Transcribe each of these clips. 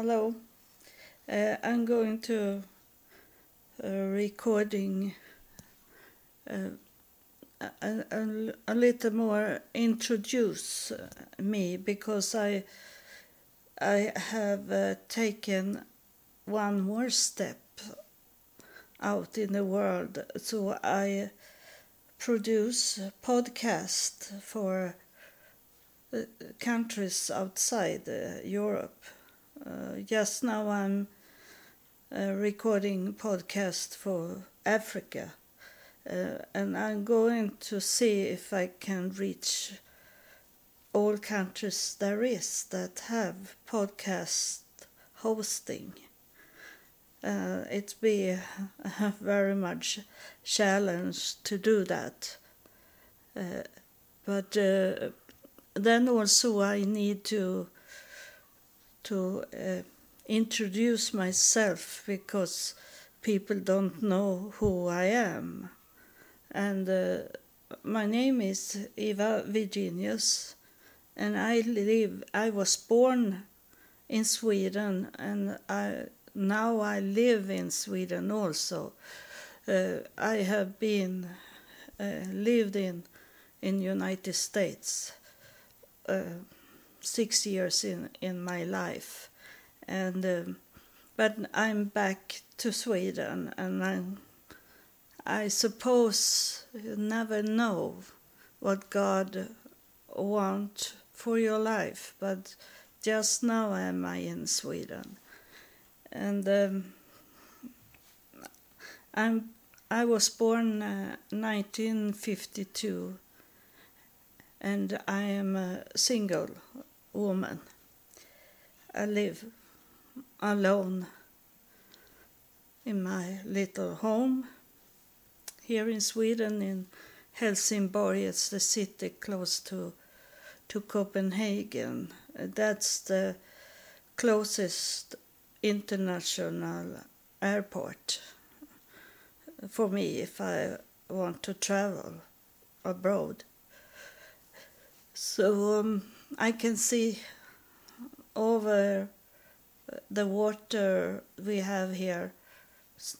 hello. Uh, I'm going to uh, recording uh, a, a, a, little more introduce me because I I have uh, taken one more step out in the world. So I produce podcast for uh, countries outside uh, Europe. Uh, just now I'm uh, recording podcast for Africa. Uh, and I'm going to see if I can reach all countries there is that have podcast hosting. Uh, it be very much challenge to do that. Uh, but uh, then also I need to to uh, introduce myself because people don't know who I am. And uh, my name is Eva Virginius, and I live. I was born in Sweden, and I now I live in Sweden also. Uh, I have been uh, lived in in United States uh, six years in in my life, and um, but I'm back to Sweden, and I'm, I suppose you never know what God want for your life, but just now am I in Sweden. And um, I'm I was born uh, 1952 and I am a single woman. I live alone in my little home here in Sweden in Helsingborg. It's the city close to to Copenhagen. That's the closest international airport for me if I want to travel abroad. So um, I can see over the water we have here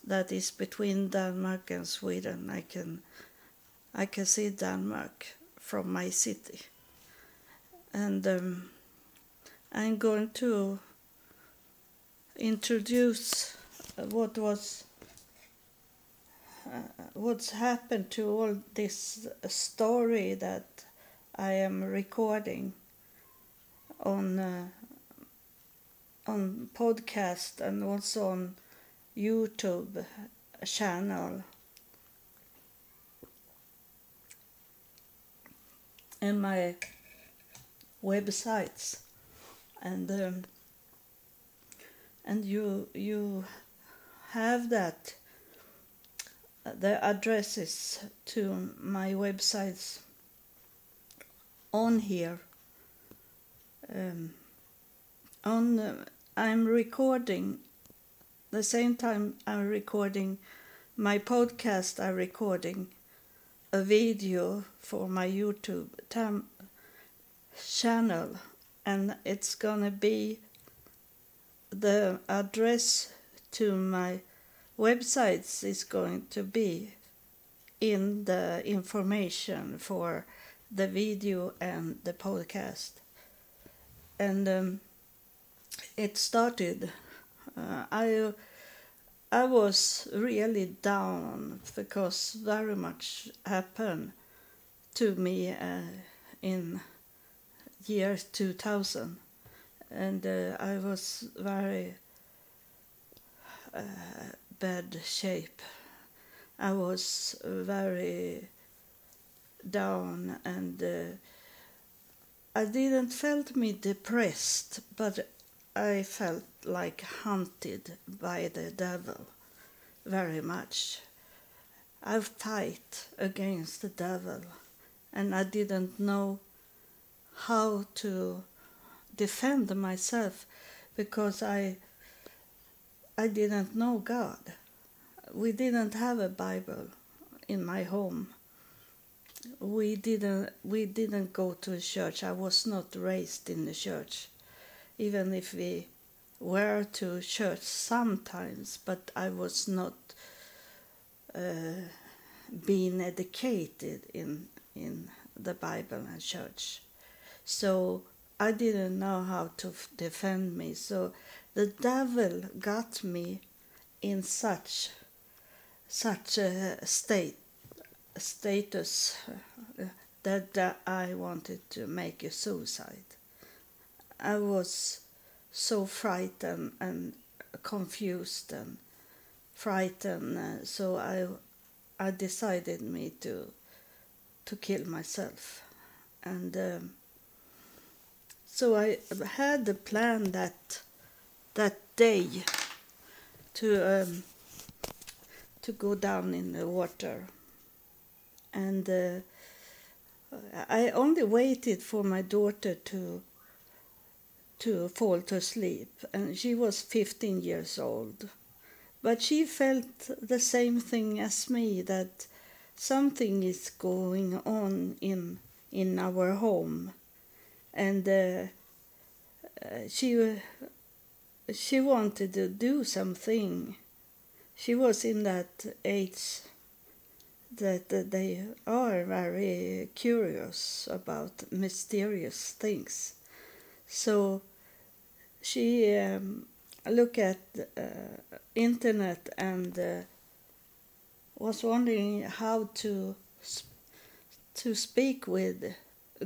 that is between Denmark and Sweden. I can I can see Denmark from my city, and um, I'm going to introduce what was uh, what's happened to all this story that I am recording on uh, on podcast and also on YouTube channel. And my websites. And um, and you you have that uh, the addresses to my websites on here um, on uh, I'm recording the same time I'm recording my podcast I'm recording a video for my YouTube tam- channel and it's gonna be the address to my websites is going to be in the information for the video and the podcast. And um, it started. Uh, I I was really down because very much happened to me uh, in year 2000 and uh, I was very uh, bad shape. I was very down and uh, I didn't felt me depressed, but I felt like hunted by the devil very much. I fight against the devil and I didn't know how to defend myself because I I didn't know God. We didn't have a Bible in my home. We didn't we didn't go to a church. I was not raised in the church. Even if we were to church sometimes, but I was not uh, being educated in in the Bible and church. So I didn't know how to f- defend me. So the devil got me in such such a state status uh, that I wanted to make a suicide. I was so frightened and confused and frightened, uh, so I I decided me to to kill myself, and um, so I had the plan that that day to um, to go down in the water, and uh, I only waited for my daughter to to fall to sleep, and she was 15 years old. But she felt the same thing as me that something is going on in in our home, and uh, uh, she she wanted to do something. She was in that age that, they are very curious about mysterious things. So she um, looked at uh, internet and uh, was wondering how to to speak with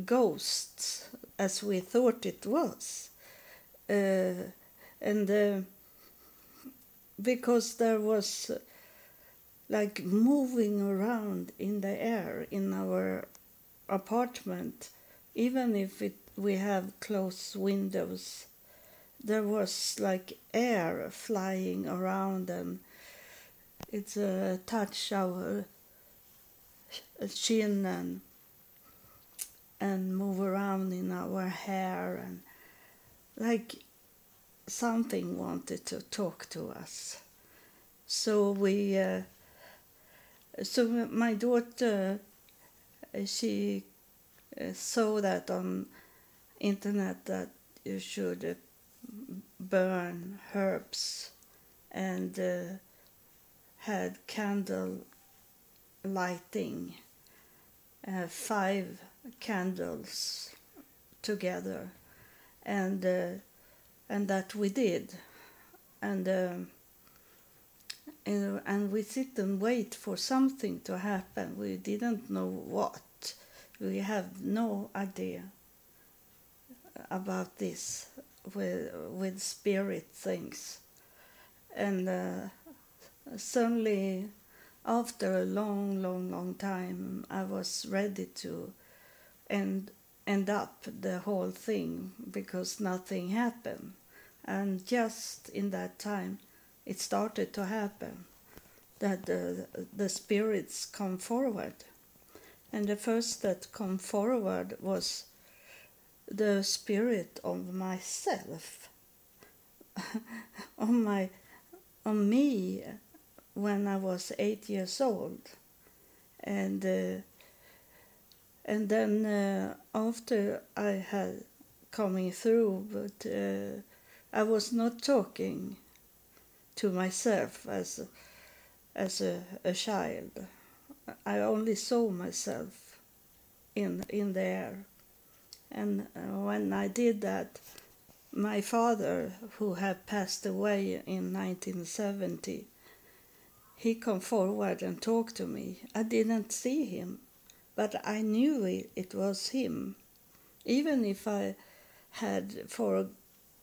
ghosts as we thought it was. Uh, and uh, because there was like moving around in the air in our apartment, even if it, we have closed windows, there was like air flying around and it's a touch our chin and and move around in our hair and like something wanted to talk to us. So we, uh, so my daughter, she uh, saw that on internet that you should uh, burn herbs and uh, had candle lighting, uh, five candles together, and uh, and that we did, and. And we sit and wait for something to happen. We didn't know what. We have no idea about this with with spirit things, and uh, suddenly, after a long, long, long time, I was ready to end end up the whole thing because nothing happened, and just in that time it started to happen that the, the spirits come forward. And the first that come forward was the spirit of myself, on my, on me, when I was eight years old, and uh, and then uh, after I had coming through, but uh, I was not talking to myself as as a, a child. I only saw myself in in there, and uh, when I did that, my father, who had passed away in 1970, he come forward and talked to me. I didn't see him, but I knew it, it was him, even if I had for,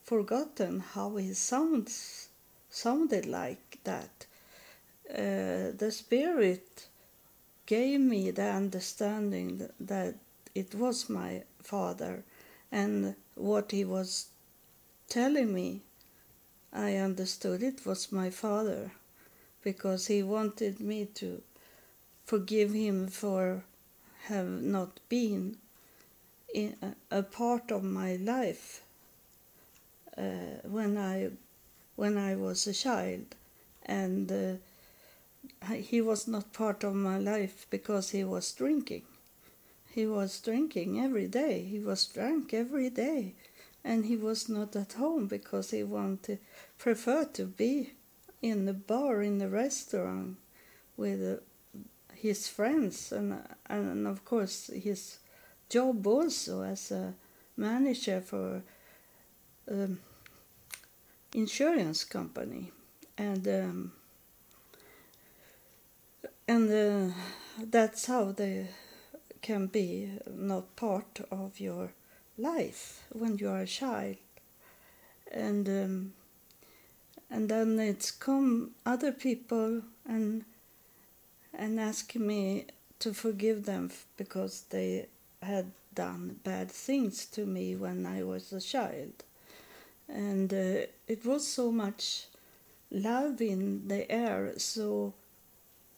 forgotten how he sounds sounded like that. Uh, the Spirit gave me the understanding that it was my Father and what he was telling me, I understood it was my Father because he wanted me to forgive him for have not been a part of my life uh, when I when I was a child, and uh, he was not part of my life because he was drinking. He was drinking every day. He was drunk every day, and he was not at home because he wanted preferred to be in the bar in the restaurant with uh, his friends and and of course his job also as a manager for um, insurance company. And um, and uh, that's how they can be not part of your life when you are a child. And um, and then it's come other people and and ask me to forgive them because they had done bad things to me when I was a child and uh, it was so much love in the air so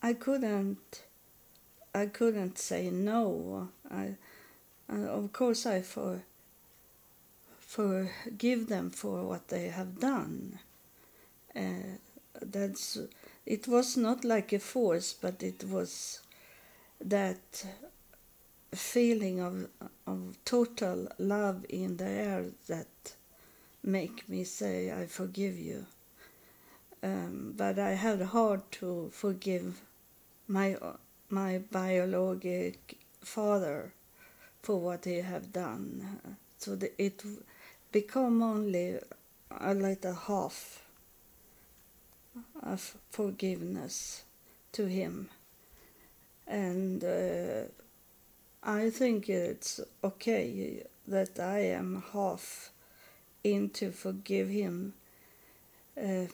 I couldn't I couldn't say no. I uh, of course I for forgive them for what they have done. Uh, that's it was not like a force but it was that feeling of of total love in the air that make me say I forgive you. Um, but I had hard to forgive my my biologic father for what he have done. So the, it become only a little half of forgiveness to him, and uh, I think it's okay that I am half in to forgive him. Uh,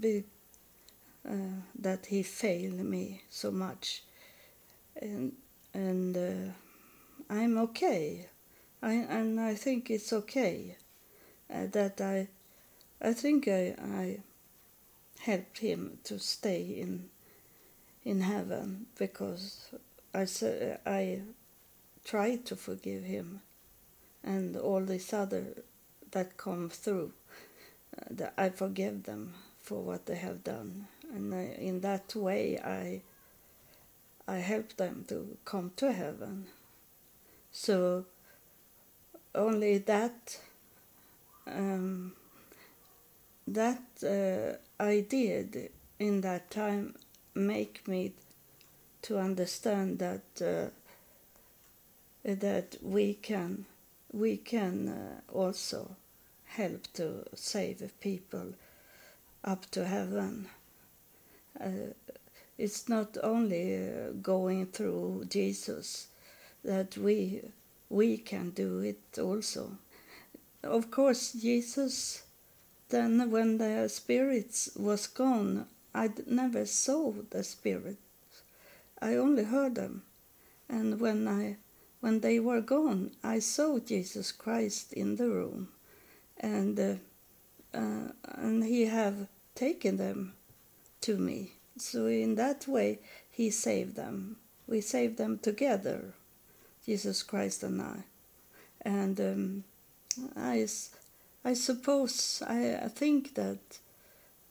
be, uh, that he failed me so much. And and uh, I'm okay. I and I think it's okay uh, that I I think I, I helped him to stay in in heaven because I I tried to forgive him and all these other that come through. That I forgive them for what they have done, and I, in that way, I I help them to come to heaven. So only that um, that uh, I did in that time make me to understand that uh, that we can we can uh, also help to save people up to heaven. Uh, it's not only uh, going through Jesus that we we can do it also. Of course, Jesus. Then, when the spirits was gone, I never saw the spirits. I only heard them, and when I when they were gone, I saw Jesus Christ in the room, and uh, uh, and he have taken them to me. So in that way, he saved them. We saved them together, Jesus Christ and I. And um, I, I suppose I, I think that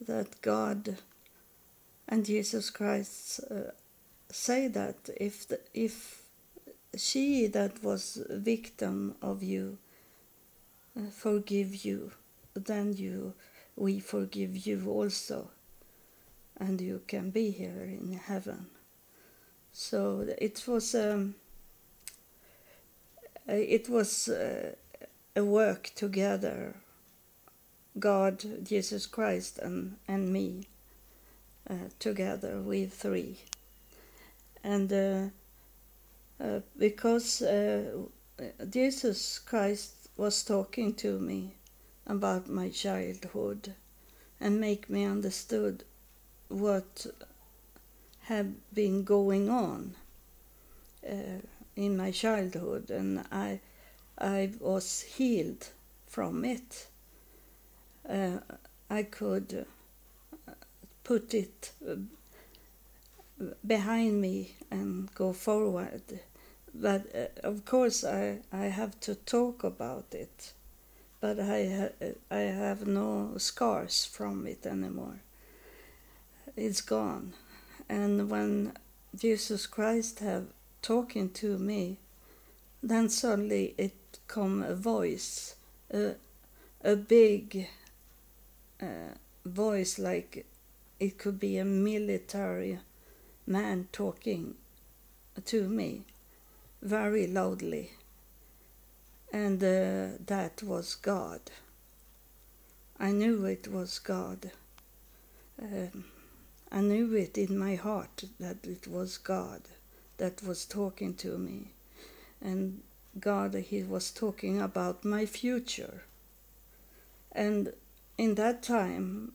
that God and Jesus Christ uh, say that if the, if she that was victim of you uh, forgive you, then you we forgive you also, and you can be here in heaven. So it was um, uh, it was uh, a work together, God, Jesus Christ, and and me uh, together, we three, and. Uh, uh, because uh, Jesus Christ was talking to me about my childhood and make me understood what had been going on uh, in my childhood and I I was healed from it. Uh, I could put it behind me and go forward. But uh, of course, I, I have to talk about it. But I, ha- I have no scars from it anymore. It's gone. And when Jesus Christ have talking to me, then suddenly it come a voice, a, a big uh, voice like it could be a military man talking to me very loudly. And uh, that was God. I knew it was God. Um, I knew it in my heart that it was God that was talking to me. And God, He was talking about my future. And in that time,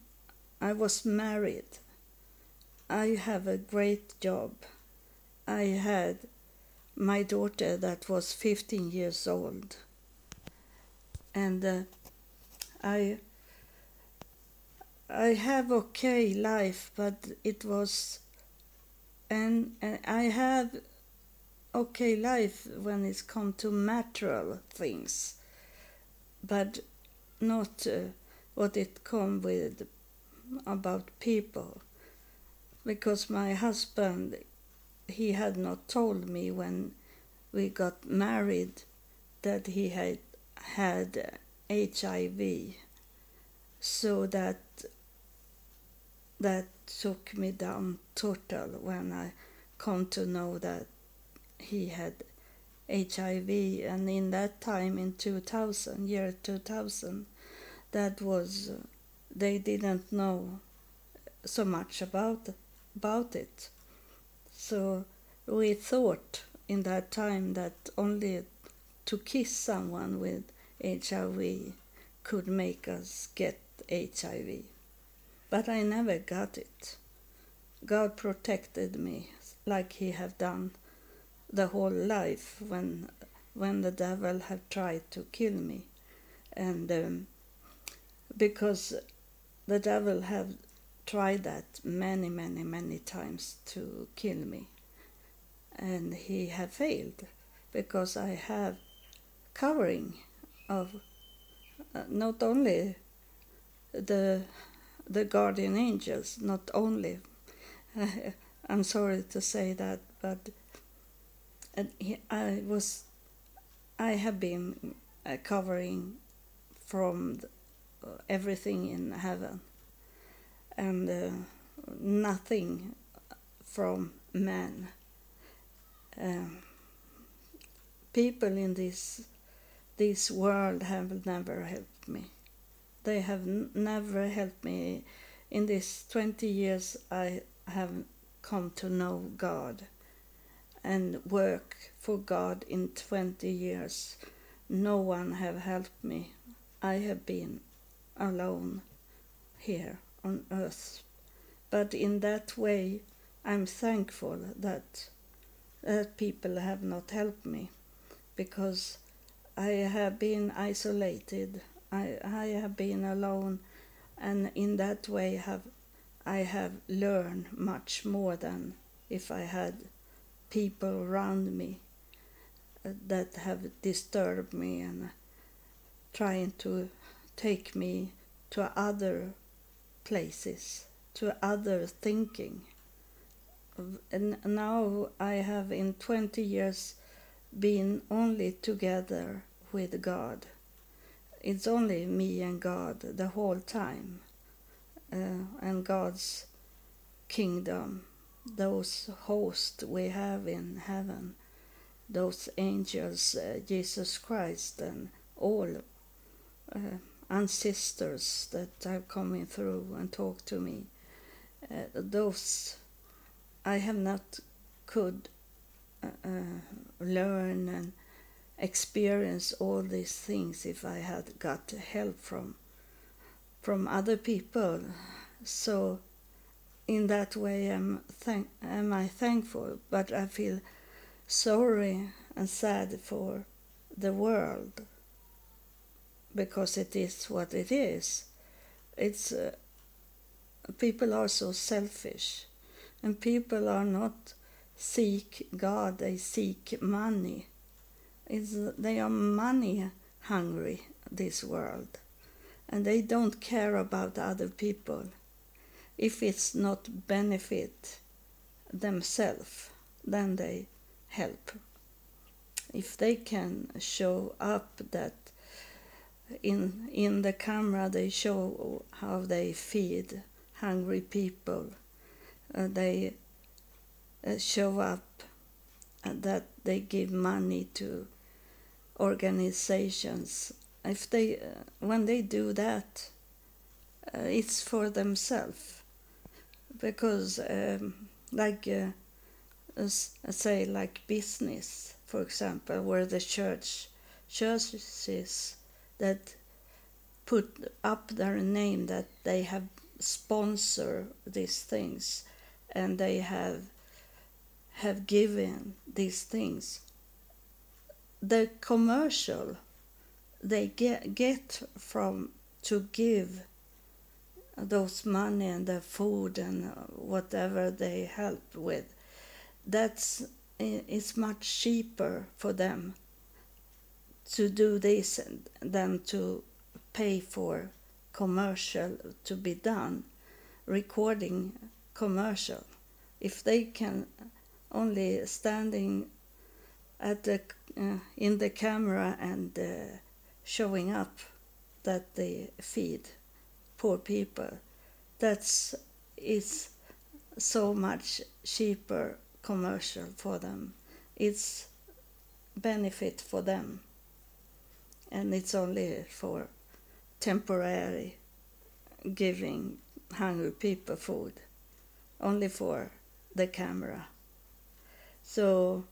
I was married. I have a great job. I had my daughter that was 15 years old. And uh, I I have okay life, but it was and, and I have okay life when it's come to material things, but not uh, what it come with about people because my husband he had not told me when we got married that he had had HIV so that that took me down total when I come to know that he had HIV and in that time in 2000 year 2000 that was they didn't know so much about about it so we thought in that time that only to kiss someone with HIV could make us get HIV but I never got it. God protected me like he have done the whole life when when the devil have tried to kill me. And um, because the devil have tried that many many many times to kill me. And he had failed because i have covering of uh, not only the the guardian angels not only i'm sorry to say that but and he, I was I have been uh, covering from the, uh, everything in heaven and uh, nothing from man. Um, people in this this world have never helped me. They have never helped me. In these 20 years, I have come to know God and work for God in 20 years. No one have helped me. I have been alone here on earth. But in that way, I'm thankful that that people have not helped me because I have been isolated. I, I have been alone and in that way have I have learned much more than if I had people around me uh, that have disturbed me and trying to take me to other places, to other thinking. And now I have in 20 years been only together with God. It's only me and God the whole time, uh, and God's kingdom those hosts we have in heaven, those angels, uh, Jesus Christ, and all uh, ancestors that are coming through and talk to me. Uh, those I have not could uh, uh, learn and experience all these things if I had got help from from other people. So in that way am, thank, am I thankful, but I feel sorry and sad for the world because it is what it is. It's uh, people are so selfish, and people are not seek God; they seek money. It's, they are money hungry. This world, and they don't care about other people if it's not benefit themselves, then they help. if they can show up that in in the camera they show how they feed hungry people. Uh, they uh, show up uh, that they give money to organizations. If they uh, when they do that uh, it's for themselves. Because um, like uh, say like business for example where the church churches that put up their name that they have sponsor these things and they have have given these things. The commercial they get get from to give those money and the food and uh, whatever they help with that's it's much cheaper for them to do this than to pay for commercial to be done recording commercial. If they can only standing at the uh, in the camera and uh, showing up that they feed poor people that's is so much cheaper commercial for them. It's benefit for them and it's only for temporary giving hungry people food only for the camera. So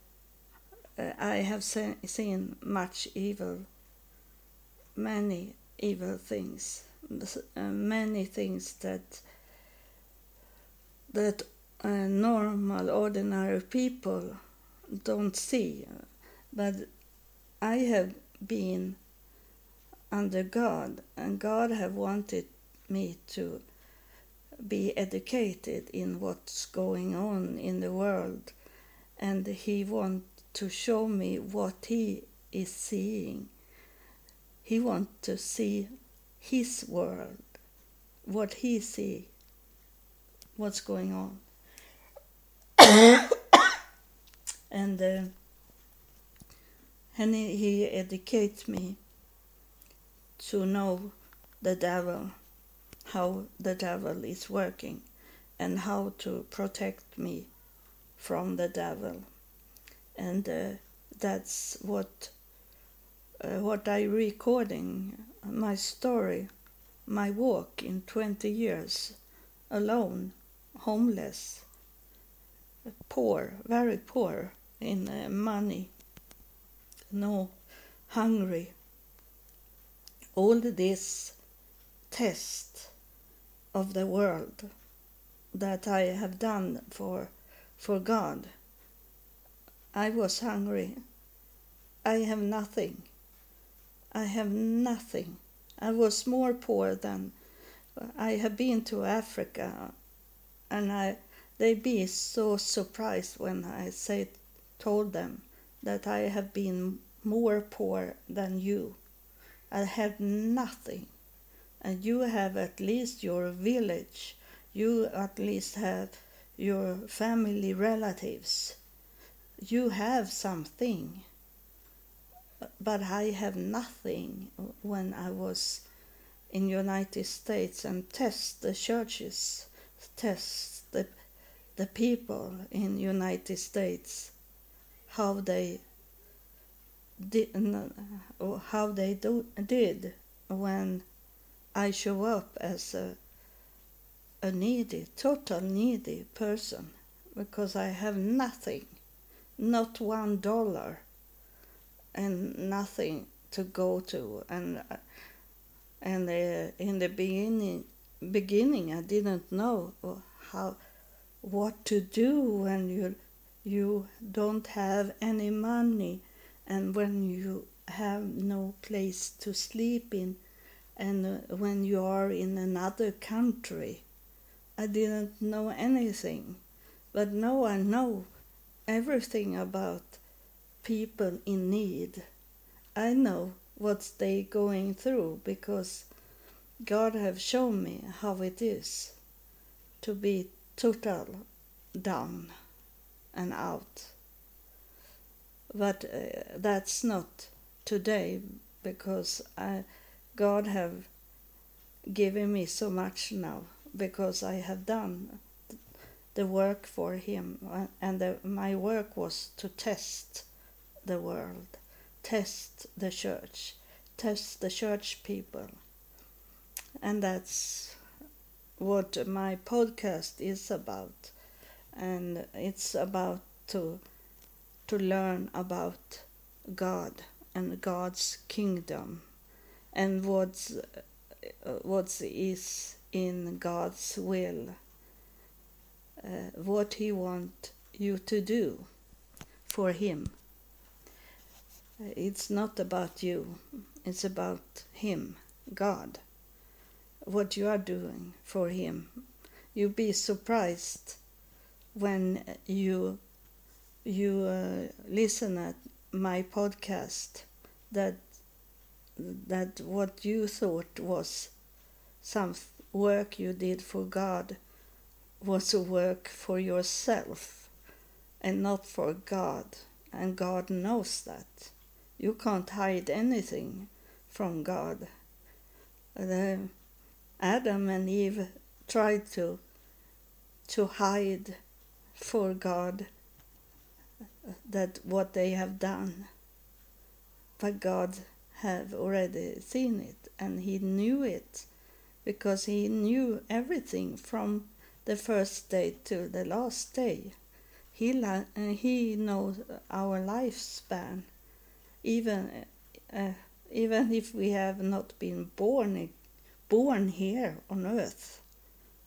uh, i have se- seen much evil many evil things uh, many things that that uh, normal ordinary people don't see. But i have been under God, and God have wanted me to be educated in what's going on in the world, and He want to show me what He is seeing. He want to see His world, what He see, what's going on, and uh, and he, educates me to know the devil, how the devil is working, and how to protect me from the devil. And uh, that's what uh, what I recording my story, my walk in 20 years, alone, homeless, poor, very poor in uh, money, no, hungry all this test of the world that I have done for for God. I was hungry. I have nothing. I have nothing. I was more poor than I have been to Africa and I they be so surprised when I say told them that I have been more poor than you. I have nothing. And you have at least your village. You at least have your family relatives. You have something. But I have nothing when I was in United States and test the churches, test the, the people in United States, how they did, how they do, did when I show up as a, a needy, total needy person because I have nothing, not one dollar, and nothing to go to. And and uh, in the beginning, beginning, I didn't know how what to do when you you don't have any money and when you have no place to sleep in and uh, when you are in another country i didn't know anything. But now i know everything about people in need. I know what they going through because god have shown me how it is to be total down and out but uh, that's not today because I, God have given me so much now because I have done the work for Him, uh, and the, my work was to test the world, test the church, test the church people, and that's what my podcast is about, and it's about to to learn about God and God's kingdom and what's uh, what is in God's will, uh, what He want you to do for Him. It's not about you, it's about Him, God. What you are doing for Him. You'll be surprised when you you uh, listen at my podcast that that what you thought was some work you did for God was a work for yourself and not for God. And God knows that. You can't hide anything from God. The Adam and Eve tried to to hide for God that what they have done. But God have already seen it and he knew it because he knew everything from the first day to the last day. He, uh, he knows our lifespan, even, uh, even if we have not been born, born here on earth.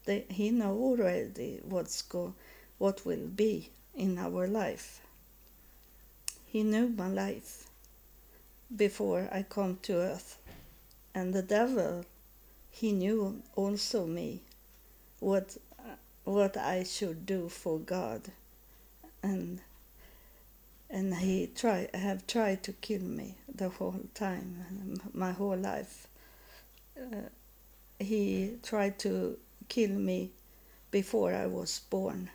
He knows already what's go, what will be in our life. He knew my life before I come to earth. And the devil, he knew also me, what what I should do for God, and and he try have tried to kill me the whole time, my whole life. Uh, he tried to kill me before I was born,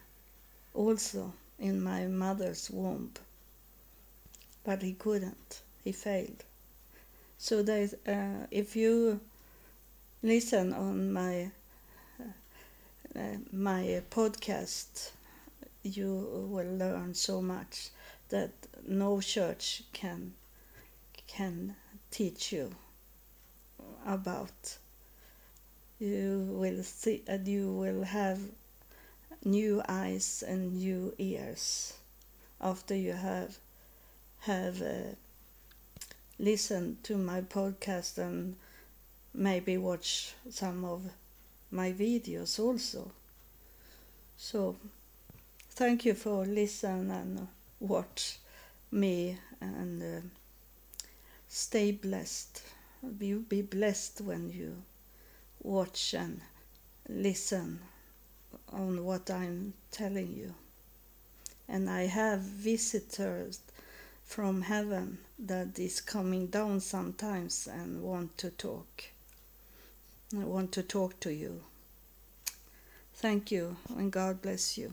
also in my mother's womb, but he couldn't he failed. So uh, if you listen on my uh, my podcast, you will learn so much that no church can can teach you about. You will see, and you will have new eyes and new ears after you have have. Uh, listen to my podcast and maybe watch some of my videos also. So thank you for listen and watch me and uh, stay blessed. You be blessed when you watch and listen on what I'm telling you. And I have visitors from heaven that is coming down sometimes and want to talk. I want to talk to you. Thank you and God bless you.